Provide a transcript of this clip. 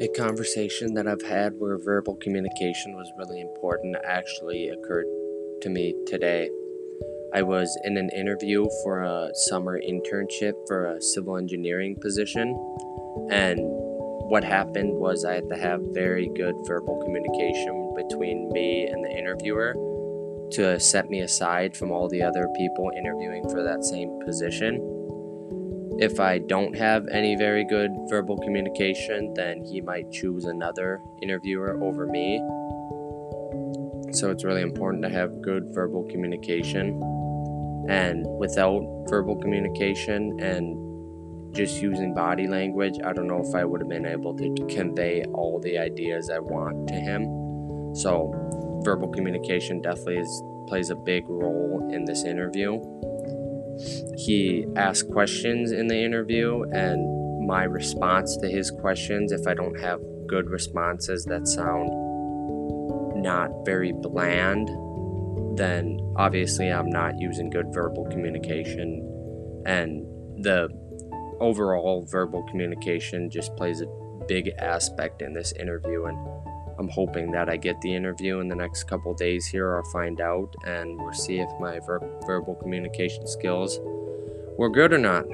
big conversation that I've had where verbal communication was really important actually occurred to me today. I was in an interview for a summer internship for a civil engineering position, and what happened was I had to have very good verbal communication between me and the interviewer to set me aside from all the other people interviewing for that same position. If I don't have any very good verbal communication, then he might choose another interviewer over me. So it's really important to have good verbal communication. And without verbal communication and just using body language, I don't know if I would have been able to convey all the ideas I want to him. So, verbal communication definitely is, plays a big role in this interview he asked questions in the interview and my response to his questions if i don't have good responses that sound not very bland then obviously i'm not using good verbal communication and the overall verbal communication just plays a big aspect in this interview and I'm hoping that I get the interview in the next couple days here. I'll find out and we'll see if my ver- verbal communication skills were good or not.